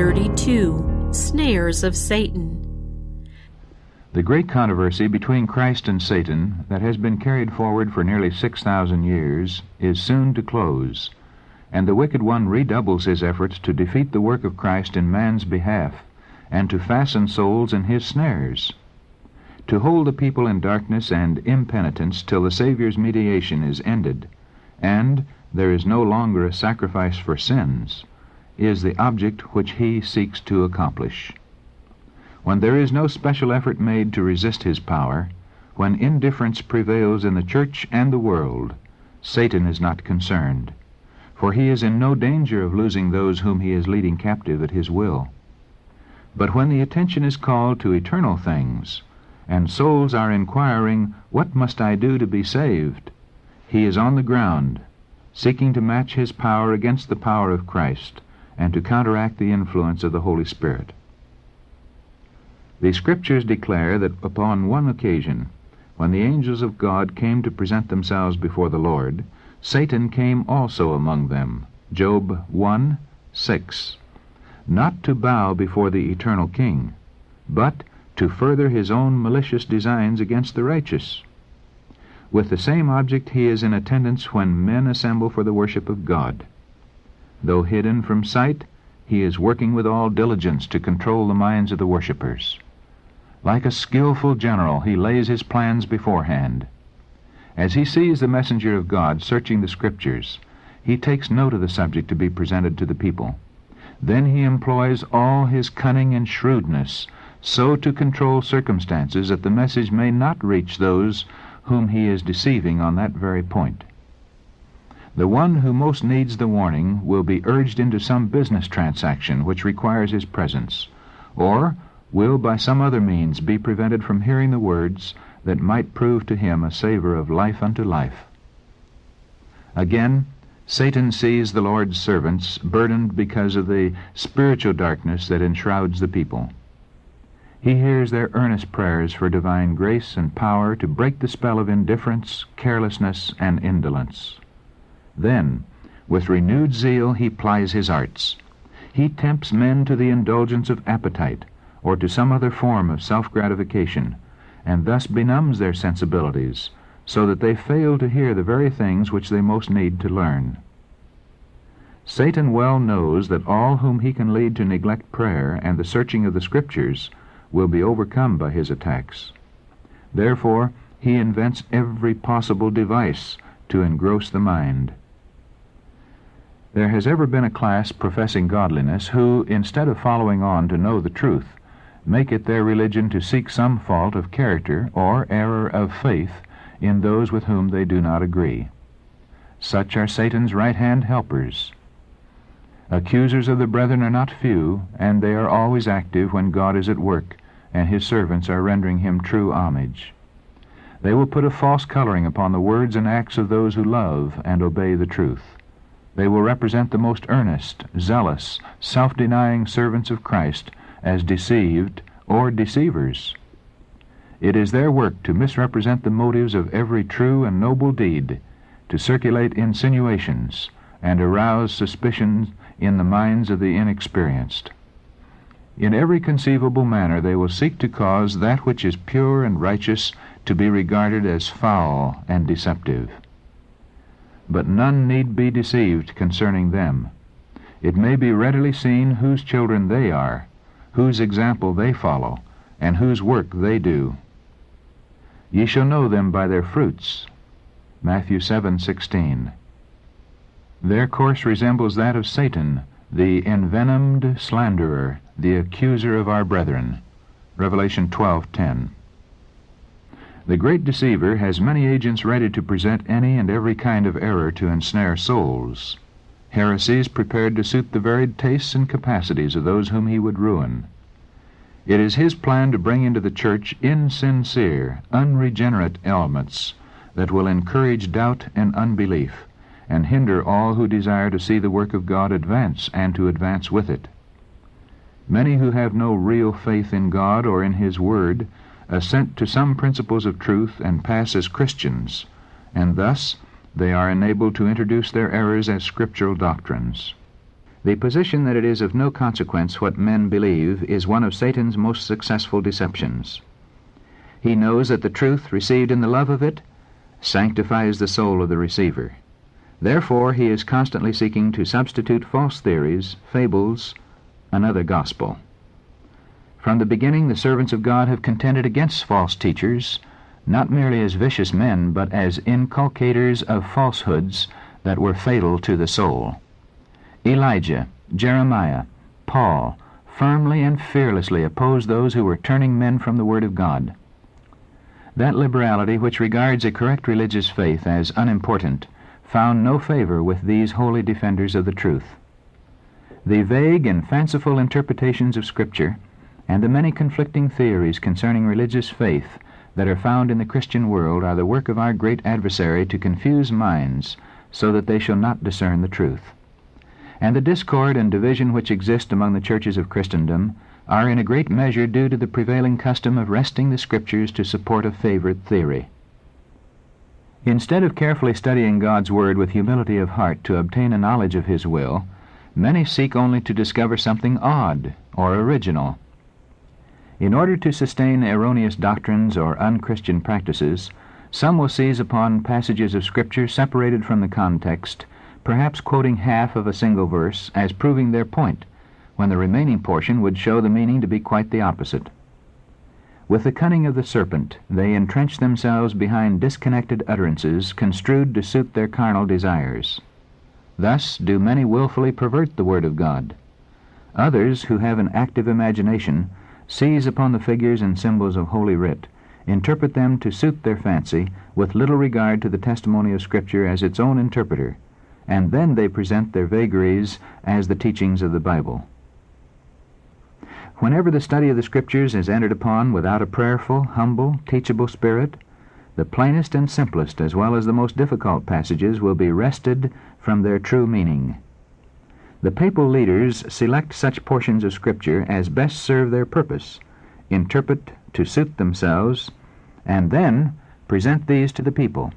32 Snares of Satan. The great controversy between Christ and Satan that has been carried forward for nearly 6,000 years is soon to close, and the wicked one redoubles his efforts to defeat the work of Christ in man's behalf and to fasten souls in his snares. To hold the people in darkness and impenitence till the Saviour's mediation is ended, and there is no longer a sacrifice for sins, is the object which he seeks to accomplish. When there is no special effort made to resist his power, when indifference prevails in the church and the world, Satan is not concerned, for he is in no danger of losing those whom he is leading captive at his will. But when the attention is called to eternal things, and souls are inquiring, What must I do to be saved? he is on the ground, seeking to match his power against the power of Christ, and to counteract the influence of the Holy Spirit. The Scriptures declare that upon one occasion, when the angels of God came to present themselves before the Lord, Satan came also among them. Job 1 6. Not to bow before the eternal King, but to further his own malicious designs against the righteous. With the same object he is in attendance when men assemble for the worship of God. Though hidden from sight, he is working with all diligence to control the minds of the worshippers. Like a skilful general, he lays his plans beforehand. As he sees the messenger of God searching the Scriptures, he takes note of the subject to be presented to the people. Then he employs all his cunning and shrewdness so to control circumstances that the message may not reach those whom he is deceiving on that very point. The one who most needs the warning will be urged into some business transaction which requires his presence, or will by some other means be prevented from hearing the words that might prove to him a savor of life unto life. Again, Satan sees the Lord's servants burdened because of the spiritual darkness that enshrouds the people. He hears their earnest prayers for divine grace and power to break the spell of indifference, carelessness, and indolence. Then, with renewed zeal, he plies his arts. He tempts men to the indulgence of appetite, or to some other form of self-gratification, and thus benumbs their sensibilities, so that they fail to hear the very things which they most need to learn. Satan well knows that all whom he can lead to neglect prayer and the searching of the Scriptures will be overcome by his attacks. Therefore, he invents every possible device to engross the mind. There has ever been a class professing godliness who, instead of following on to know the truth, make it their religion to seek some fault of character or error of faith in those with whom they do not agree. Such are Satan's right-hand helpers. Accusers of the brethren are not few, and they are always active when God is at work, and his servants are rendering him true homage. They will put a false coloring upon the words and acts of those who love and obey the truth. They will represent the most earnest, zealous, self-denying servants of Christ as deceived or deceivers. It is their work to misrepresent the motives of every true and noble deed, to circulate insinuations, and arouse suspicions in the minds of the inexperienced. In every conceivable manner they will seek to cause that which is pure and righteous to be regarded as foul and deceptive but none need be deceived concerning them. It may be readily seen whose children they are, whose example they follow, and whose work they do. Ye shall know them by their fruits. Matthew 7:16. Their course resembles that of Satan, the envenomed slanderer, the accuser of our brethren. Revelation 12:10. The great deceiver has many agents ready to present any and every kind of error to ensnare souls. Heresies prepared to suit the varied tastes and capacities of those whom he would ruin. It is his plan to bring into the church insincere, unregenerate elements that will encourage doubt and unbelief, and hinder all who desire to see the work of God advance and to advance with it. Many who have no real faith in God or in His Word assent to some principles of truth and pass as Christians, and thus they are enabled to introduce their errors as scriptural doctrines. The position that it is of no consequence what men believe is one of Satan's most successful deceptions. He knows that the truth received in the love of it sanctifies the soul of the receiver. Therefore, he is constantly seeking to substitute false theories, fables, another gospel. From the beginning, the servants of God have contended against false teachers, not merely as vicious men, but as inculcators of falsehoods that were fatal to the soul. Elijah, Jeremiah, Paul firmly and fearlessly opposed those who were turning men from the Word of God. That liberality which regards a correct religious faith as unimportant found no favor with these holy defenders of the truth. The vague and fanciful interpretations of Scripture and the many conflicting theories concerning religious faith that are found in the Christian world are the work of our great adversary to confuse minds so that they shall not discern the truth and the discord and division which exist among the churches of Christendom are in a great measure due to the prevailing custom of wresting the Scriptures to support a favorite theory. Instead of carefully studying God's Word with humility of heart to obtain a knowledge of His will, many seek only to discover something odd or original. In order to sustain erroneous doctrines or unchristian practices, some will seize upon passages of Scripture separated from the context perhaps quoting half of a single verse as proving their point, when the remaining portion would show the meaning to be quite the opposite. With the cunning of the serpent, they entrench themselves behind disconnected utterances construed to suit their carnal desires. Thus do many wilfully pervert the Word of God. Others, who have an active imagination, seize upon the figures and symbols of Holy Writ, interpret them to suit their fancy, with little regard to the testimony of Scripture as its own interpreter, and then they present their vagaries as the teachings of the Bible. Whenever the study of the Scriptures is entered upon without a prayerful, humble, teachable spirit, the plainest and simplest as well as the most difficult passages will be wrested from their true meaning. The papal leaders select such portions of Scripture as best serve their purpose, interpret to suit themselves, and then present these to the people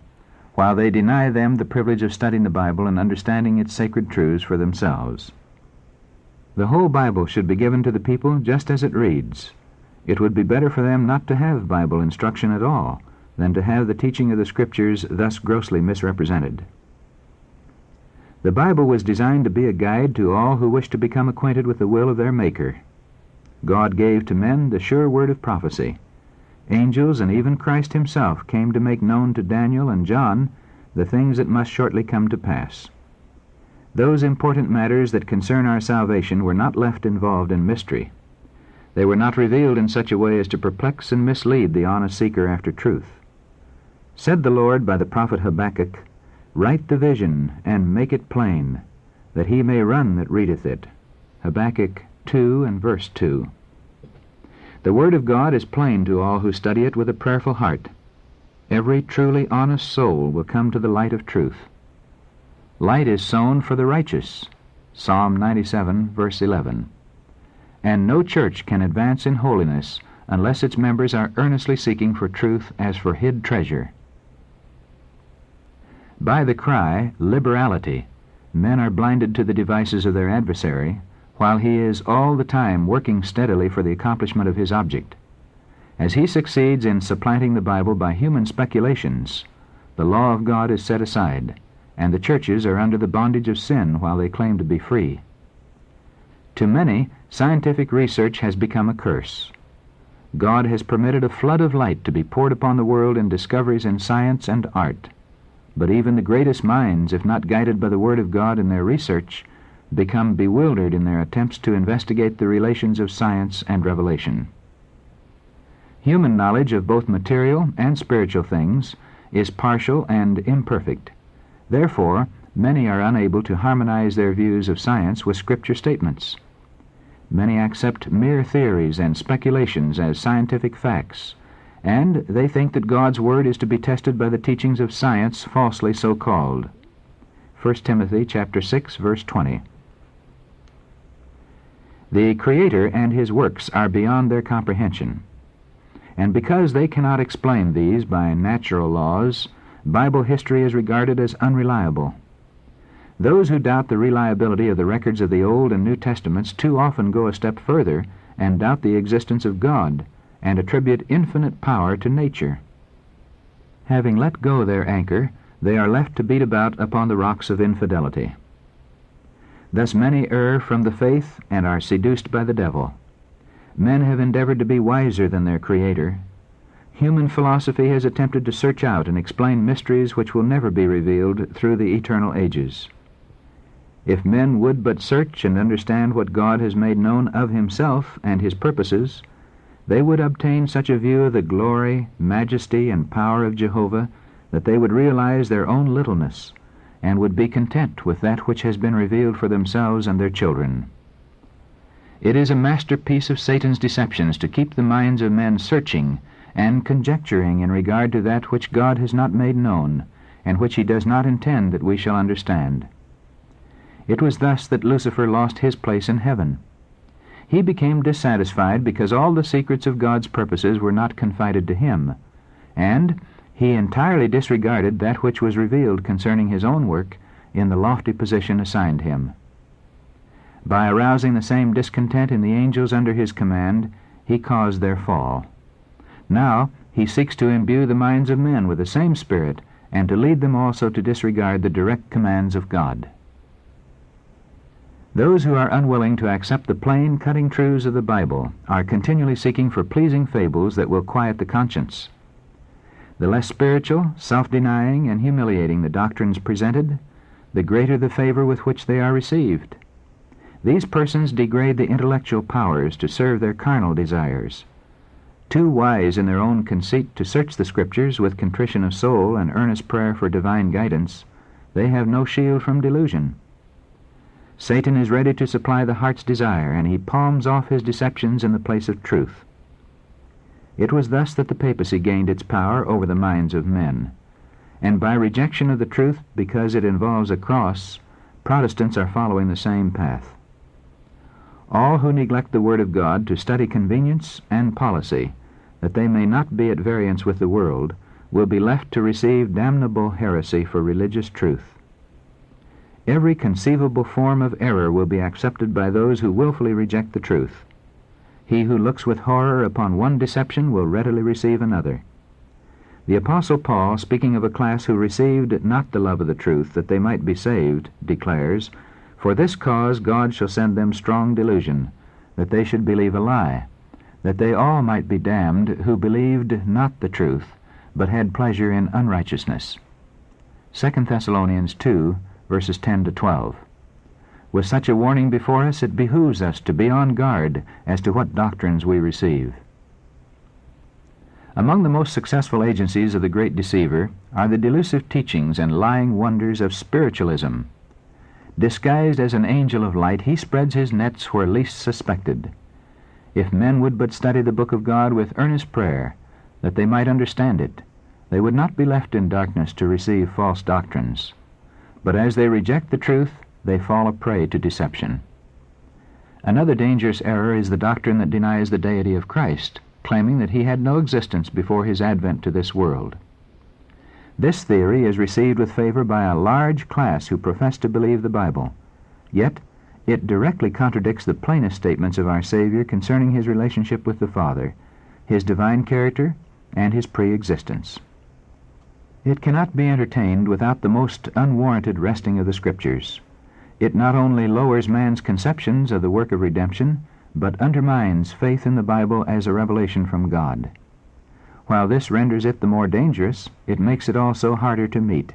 while they deny them the privilege of studying the Bible and understanding its sacred truths for themselves. The whole Bible should be given to the people just as it reads. It would be better for them not to have Bible instruction at all than to have the teaching of the Scriptures thus grossly misrepresented. The Bible was designed to be a guide to all who wish to become acquainted with the will of their Maker. God gave to men the sure word of prophecy, Angels and even Christ himself came to make known to Daniel and John the things that must shortly come to pass. Those important matters that concern our salvation were not left involved in mystery. They were not revealed in such a way as to perplex and mislead the honest seeker after truth. Said the Lord by the prophet Habakkuk, Write the vision, and make it plain, that he may run that readeth it. Habakkuk 2 and verse 2. The Word of God is plain to all who study it with a prayerful heart. Every truly honest soul will come to the light of truth. Light is sown for the righteous. Psalm 97, verse 11. And no church can advance in holiness unless its members are earnestly seeking for truth as for hid treasure. By the cry, liberality, men are blinded to the devices of their adversary while he is all the time working steadily for the accomplishment of his object. As he succeeds in supplanting the Bible by human speculations, the law of God is set aside, and the churches are under the bondage of sin while they claim to be free. To many, scientific research has become a curse. God has permitted a flood of light to be poured upon the world in discoveries in science and art. But even the greatest minds, if not guided by the Word of God in their research, become bewildered in their attempts to investigate the relations of science and revelation. Human knowledge of both material and spiritual things is partial and imperfect. Therefore, many are unable to harmonize their views of science with Scripture statements. Many accept mere theories and speculations as scientific facts, and they think that God's Word is to be tested by the teachings of science falsely so called. 1 Timothy chapter 6 verse 20. The Creator and His works are beyond their comprehension. And because they cannot explain these by natural laws, Bible history is regarded as unreliable. Those who doubt the reliability of the records of the Old and New Testaments too often go a step further and doubt the existence of God and attribute infinite power to nature. Having let go their anchor, they are left to beat about upon the rocks of infidelity. Thus many err from the faith and are seduced by the devil. Men have endeavored to be wiser than their Creator. Human philosophy has attempted to search out and explain mysteries which will never be revealed through the eternal ages. If men would but search and understand what God has made known of himself and his purposes, they would obtain such a view of the glory, majesty, and power of Jehovah that they would realize their own littleness and would be content with that which has been revealed for themselves and their children. It is a masterpiece of Satan's deceptions to keep the minds of men searching and conjecturing in regard to that which God has not made known, and which he does not intend that we shall understand. It was thus that Lucifer lost his place in heaven. He became dissatisfied because all the secrets of God's purposes were not confided to him, and he entirely disregarded that which was revealed concerning his own work in the lofty position assigned him. By arousing the same discontent in the angels under his command, he caused their fall. Now he seeks to imbue the minds of men with the same spirit, and to lead them also to disregard the direct commands of God. Those who are unwilling to accept the plain, cutting truths of the Bible are continually seeking for pleasing fables that will quiet the conscience. The less spiritual, self-denying, and humiliating the doctrines presented, the greater the favor with which they are received. These persons degrade the intellectual powers to serve their carnal desires. Too wise in their own conceit to search the Scriptures with contrition of soul and earnest prayer for divine guidance, they have no shield from delusion. Satan is ready to supply the heart's desire, and he palms off his deceptions in the place of truth. It was thus that the papacy gained its power over the minds of men. And by rejection of the truth, because it involves a cross, Protestants are following the same path. All who neglect the Word of God to study convenience and policy, that they may not be at variance with the world, will be left to receive damnable heresy for religious truth. Every conceivable form of error will be accepted by those who wilfully reject the truth. He who looks with horror upon one deception will readily receive another. The Apostle Paul, speaking of a class who received not the love of the truth that they might be saved, declares, For this cause God shall send them strong delusion, that they should believe a lie, that they all might be damned who believed not the truth, but had pleasure in unrighteousness. 2 Thessalonians 2, verses 10 to 12. With such a warning before us, it behooves us to be on guard as to what doctrines we receive. Among the most successful agencies of the great deceiver are the delusive teachings and lying wonders of spiritualism. Disguised as an angel of light, he spreads his nets where least suspected. If men would but study the book of God with earnest prayer, that they might understand it, they would not be left in darkness to receive false doctrines. But as they reject the truth, they fall a prey to deception. Another dangerous error is the doctrine that denies the deity of Christ, claiming that he had no existence before his advent to this world. This theory is received with favor by a large class who profess to believe the Bible. Yet, it directly contradicts the plainest statements of our Savior concerning his relationship with the Father, his divine character, and his pre-existence. It cannot be entertained without the most unwarranted wresting of the Scriptures. It not only lowers man's conceptions of the work of redemption, but undermines faith in the Bible as a revelation from God. While this renders it the more dangerous, it makes it also harder to meet.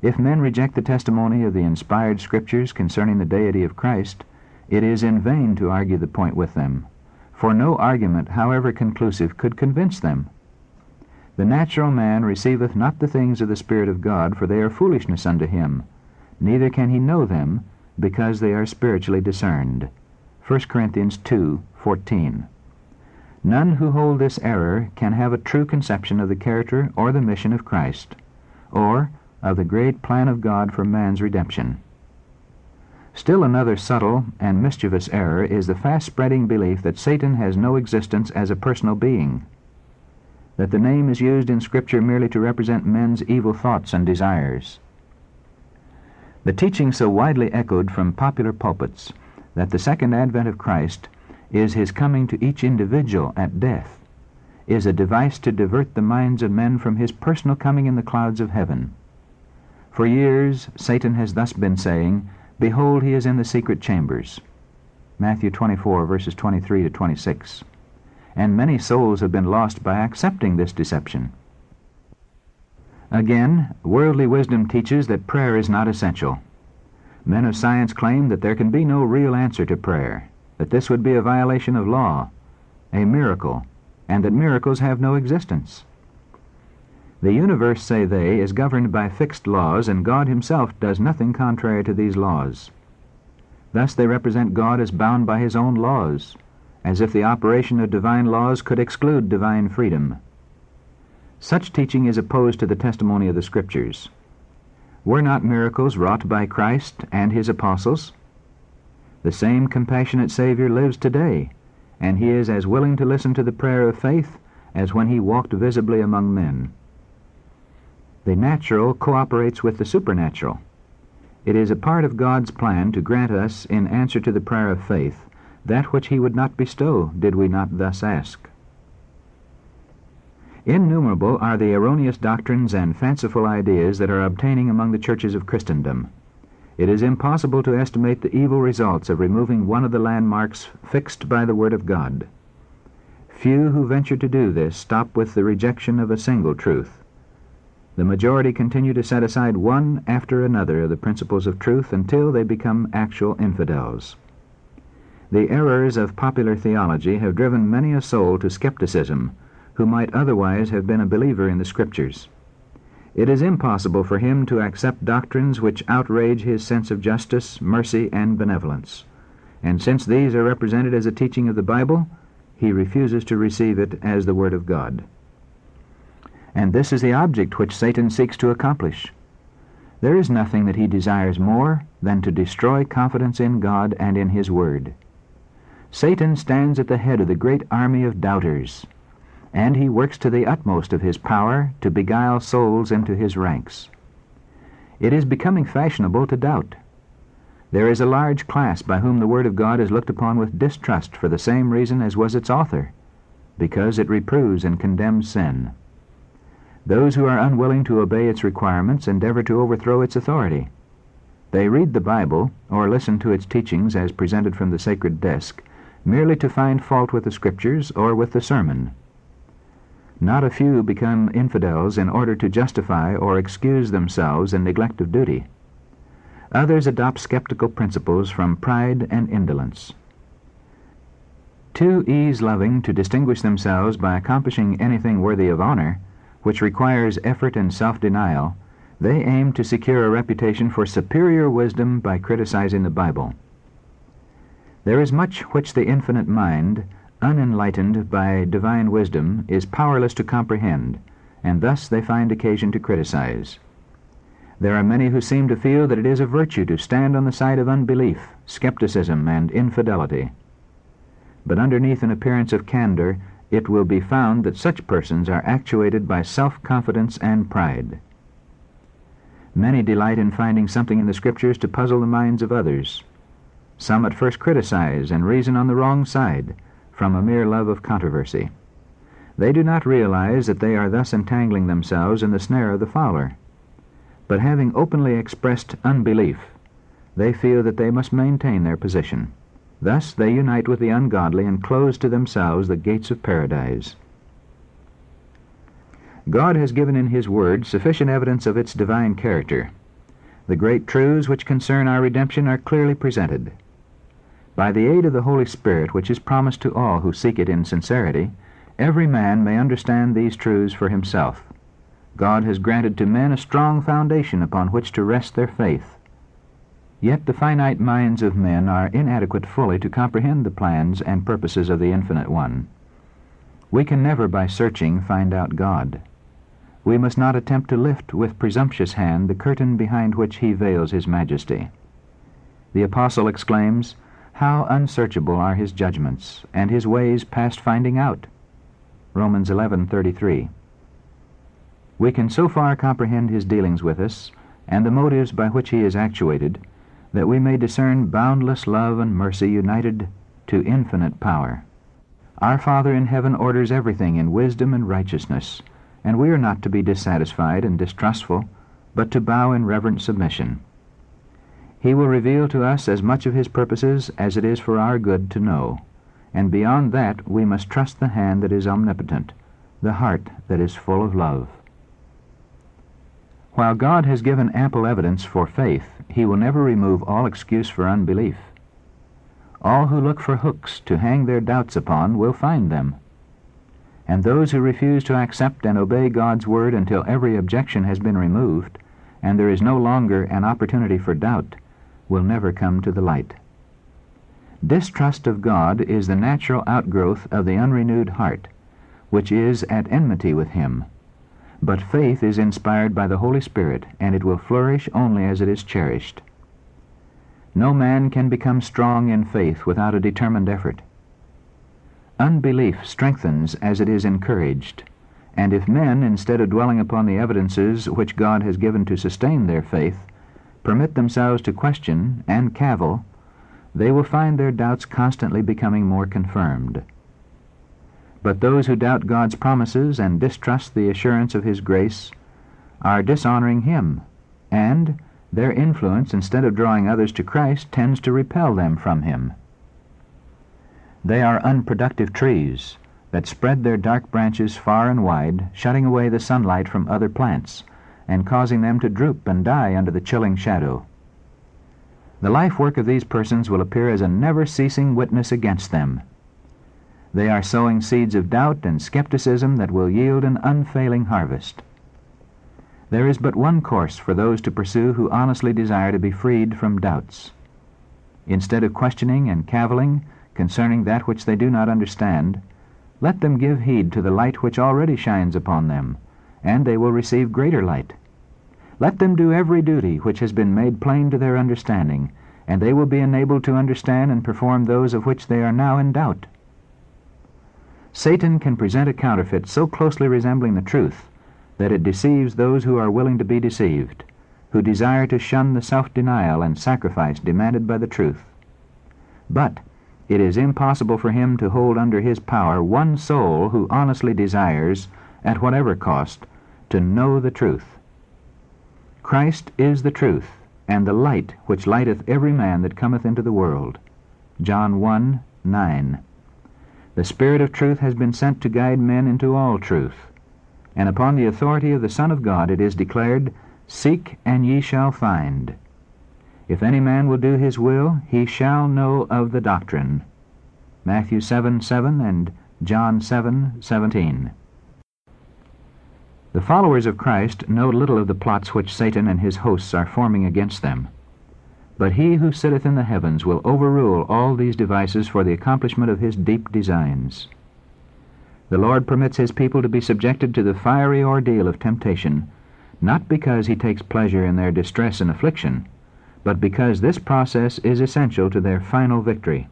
If men reject the testimony of the inspired Scriptures concerning the deity of Christ, it is in vain to argue the point with them, for no argument, however conclusive, could convince them. The natural man receiveth not the things of the Spirit of God, for they are foolishness unto him. Neither can he know them, because they are spiritually discerned. 1 Corinthians 2:14. None who hold this error can have a true conception of the character or the mission of Christ, or of the great plan of God for man's redemption. Still another subtle and mischievous error is the fast-spreading belief that Satan has no existence as a personal being that the name is used in Scripture merely to represent men's evil thoughts and desires. The teaching so widely echoed from popular pulpits that the second advent of Christ is his coming to each individual at death is a device to divert the minds of men from his personal coming in the clouds of heaven. For years, Satan has thus been saying, Behold, he is in the secret chambers. Matthew 24, verses 23 to 26. And many souls have been lost by accepting this deception. Again, worldly wisdom teaches that prayer is not essential. Men of science claim that there can be no real answer to prayer, that this would be a violation of law, a miracle, and that miracles have no existence. The universe, say they, is governed by fixed laws, and God himself does nothing contrary to these laws. Thus they represent God as bound by his own laws, as if the operation of divine laws could exclude divine freedom. Such teaching is opposed to the testimony of the Scriptures. Were not miracles wrought by Christ and his apostles? The same compassionate Savior lives today, and he is as willing to listen to the prayer of faith as when he walked visibly among men. The natural cooperates with the supernatural. It is a part of God's plan to grant us, in answer to the prayer of faith, that which he would not bestow did we not thus ask. Innumerable are the erroneous doctrines and fanciful ideas that are obtaining among the churches of Christendom. It is impossible to estimate the evil results of removing one of the landmarks fixed by the Word of God. Few who venture to do this stop with the rejection of a single truth. The majority continue to set aside one after another of the principles of truth until they become actual infidels. The errors of popular theology have driven many a soul to skepticism who might otherwise have been a believer in the Scriptures. It is impossible for him to accept doctrines which outrage his sense of justice, mercy, and benevolence. And since these are represented as a teaching of the Bible, he refuses to receive it as the Word of God. And this is the object which Satan seeks to accomplish. There is nothing that he desires more than to destroy confidence in God and in His Word. Satan stands at the head of the great army of doubters and he works to the utmost of his power to beguile souls into his ranks. It is becoming fashionable to doubt. There is a large class by whom the Word of God is looked upon with distrust for the same reason as was its author, because it reproves and condemns sin. Those who are unwilling to obey its requirements endeavor to overthrow its authority. They read the Bible, or listen to its teachings as presented from the sacred desk, merely to find fault with the Scriptures or with the sermon. Not a few become infidels in order to justify or excuse themselves in neglect of duty. Others adopt skeptical principles from pride and indolence. Too ease-loving to distinguish themselves by accomplishing anything worthy of honor, which requires effort and self-denial, they aim to secure a reputation for superior wisdom by criticizing the Bible. There is much which the infinite mind, unenlightened by divine wisdom, is powerless to comprehend, and thus they find occasion to criticize. There are many who seem to feel that it is a virtue to stand on the side of unbelief, skepticism, and infidelity. But underneath an appearance of candor, it will be found that such persons are actuated by self-confidence and pride. Many delight in finding something in the Scriptures to puzzle the minds of others. Some at first criticize and reason on the wrong side, from a mere love of controversy. They do not realize that they are thus entangling themselves in the snare of the fowler. But having openly expressed unbelief, they feel that they must maintain their position. Thus they unite with the ungodly and close to themselves the gates of paradise. God has given in His Word sufficient evidence of its divine character. The great truths which concern our redemption are clearly presented. By the aid of the Holy Spirit, which is promised to all who seek it in sincerity, every man may understand these truths for himself. God has granted to men a strong foundation upon which to rest their faith. Yet the finite minds of men are inadequate fully to comprehend the plans and purposes of the Infinite One. We can never by searching find out God. We must not attempt to lift with presumptuous hand the curtain behind which he veils his majesty. The apostle exclaims, how unsearchable are his judgments, and his ways past finding out. Romans 11:33. We can so far comprehend his dealings with us and the motives by which he is actuated, that we may discern boundless love and mercy united to infinite power. Our Father in heaven orders everything in wisdom and righteousness, and we are not to be dissatisfied and distrustful, but to bow in reverent submission. He will reveal to us as much of his purposes as it is for our good to know, and beyond that we must trust the hand that is omnipotent, the heart that is full of love. While God has given ample evidence for faith, he will never remove all excuse for unbelief. All who look for hooks to hang their doubts upon will find them. And those who refuse to accept and obey God's word until every objection has been removed, and there is no longer an opportunity for doubt, will never come to the light. Distrust of God is the natural outgrowth of the unrenewed heart, which is at enmity with Him. But faith is inspired by the Holy Spirit, and it will flourish only as it is cherished. No man can become strong in faith without a determined effort. Unbelief strengthens as it is encouraged, and if men, instead of dwelling upon the evidences which God has given to sustain their faith, permit themselves to question and cavil, they will find their doubts constantly becoming more confirmed. But those who doubt God's promises and distrust the assurance of His grace are dishonoring Him, and their influence, instead of drawing others to Christ, tends to repel them from Him. They are unproductive trees that spread their dark branches far and wide, shutting away the sunlight from other plants, and causing them to droop and die under the chilling shadow. The life work of these persons will appear as a never ceasing witness against them. They are sowing seeds of doubt and skepticism that will yield an unfailing harvest. There is but one course for those to pursue who honestly desire to be freed from doubts. Instead of questioning and cavilling concerning that which they do not understand, let them give heed to the light which already shines upon them, and they will receive greater light. Let them do every duty which has been made plain to their understanding, and they will be enabled to understand and perform those of which they are now in doubt. Satan can present a counterfeit so closely resembling the truth that it deceives those who are willing to be deceived, who desire to shun the self-denial and sacrifice demanded by the truth. But it is impossible for him to hold under his power one soul who honestly desires, at whatever cost, to know the truth. Christ is the truth, and the light which lighteth every man that cometh into the world. John 1 9. The Spirit of truth has been sent to guide men into all truth and upon the authority of the Son of God it is declared, Seek, and ye shall find. If any man will do his will, he shall know of the doctrine. Matthew 7 7 and John 7 17. The followers of Christ know little of the plots which Satan and his hosts are forming against them. But he who sitteth in the heavens will overrule all these devices for the accomplishment of his deep designs. The Lord permits his people to be subjected to the fiery ordeal of temptation, not because he takes pleasure in their distress and affliction, but because this process is essential to their final victory.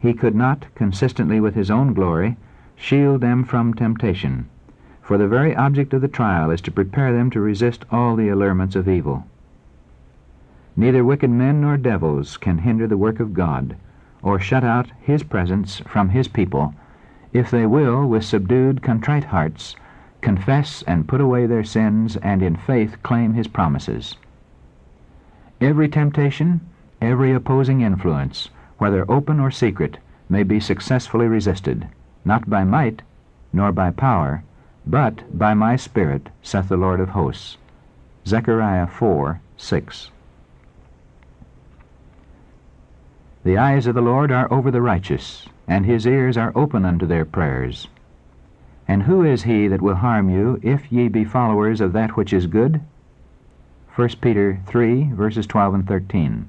He could not, consistently with his own glory, shield them from temptation, for the very object of the trial is to prepare them to resist all the allurements of evil. Neither wicked men nor devils can hinder the work of God, or shut out his presence from his people if they will, with subdued, contrite hearts, confess and put away their sins, and in faith claim his promises. Every temptation, every opposing influence, whether open or secret, may be successfully resisted, not by might, nor by power, but by my Spirit, saith the Lord of hosts. Zechariah 4 6. The eyes of the Lord are over the righteous, and his ears are open unto their prayers. And who is he that will harm you, if ye be followers of that which is good? 1 Peter 3, verses 12 and 13.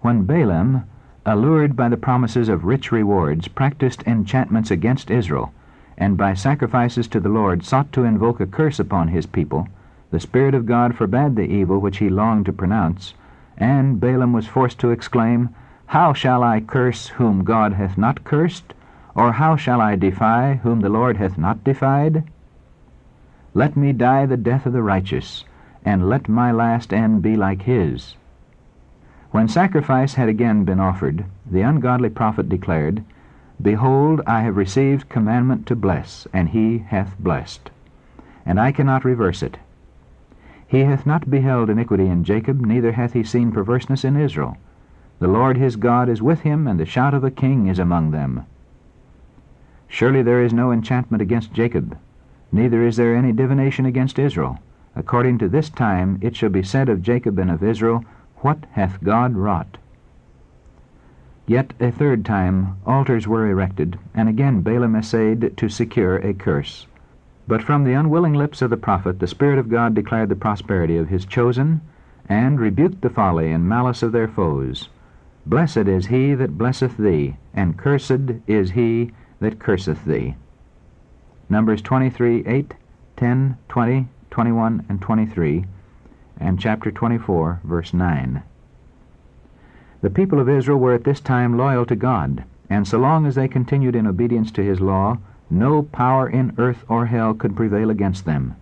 When Balaam, allured by the promises of rich rewards, practiced enchantments against Israel, and by sacrifices to the Lord sought to invoke a curse upon his people, the Spirit of God forbade the evil which he longed to pronounce, and Balaam was forced to exclaim, how shall I curse whom God hath not cursed? Or how shall I defy whom the Lord hath not defied? Let me die the death of the righteous, and let my last end be like his. When sacrifice had again been offered, the ungodly prophet declared, Behold, I have received commandment to bless, and he hath blessed. And I cannot reverse it. He hath not beheld iniquity in Jacob, neither hath he seen perverseness in Israel. The Lord his God is with him, and the shout of a king is among them. Surely there is no enchantment against Jacob, neither is there any divination against Israel. According to this time it shall be said of Jacob and of Israel, What hath God wrought? Yet a third time altars were erected, and again Balaam essayed to secure a curse. But from the unwilling lips of the prophet the Spirit of God declared the prosperity of his chosen, and rebuked the folly and malice of their foes. Blessed is he that blesseth thee, and cursed is he that curseth thee. Numbers 23, 8, 10, 20, 21, and 23, and chapter 24, verse 9. The people of Israel were at this time loyal to God, and so long as they continued in obedience to his law, no power in earth or hell could prevail against them.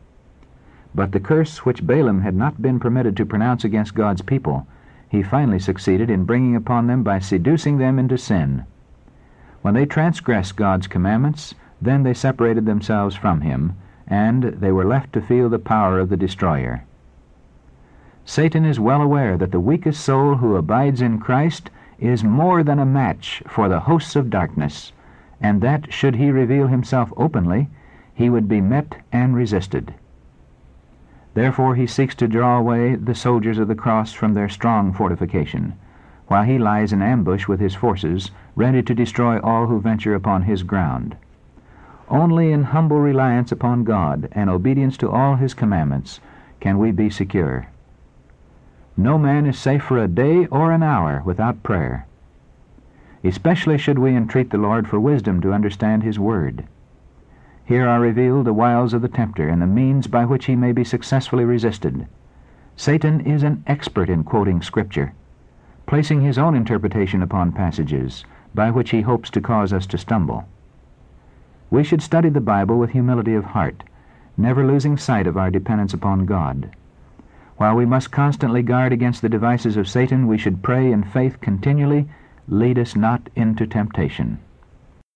But the curse which Balaam had not been permitted to pronounce against God's people, he finally succeeded in bringing upon them by seducing them into sin. When they transgressed God's commandments, then they separated themselves from him, and they were left to feel the power of the destroyer. Satan is well aware that the weakest soul who abides in Christ is more than a match for the hosts of darkness, and that, should he reveal himself openly, he would be met and resisted. Therefore he seeks to draw away the soldiers of the cross from their strong fortification, while he lies in ambush with his forces, ready to destroy all who venture upon his ground. Only in humble reliance upon God and obedience to all his commandments can we be secure. No man is safe for a day or an hour without prayer. Especially should we entreat the Lord for wisdom to understand his word. Here are revealed the wiles of the tempter and the means by which he may be successfully resisted. Satan is an expert in quoting Scripture, placing his own interpretation upon passages, by which he hopes to cause us to stumble. We should study the Bible with humility of heart, never losing sight of our dependence upon God. While we must constantly guard against the devices of Satan, we should pray in faith continually, Lead us not into temptation.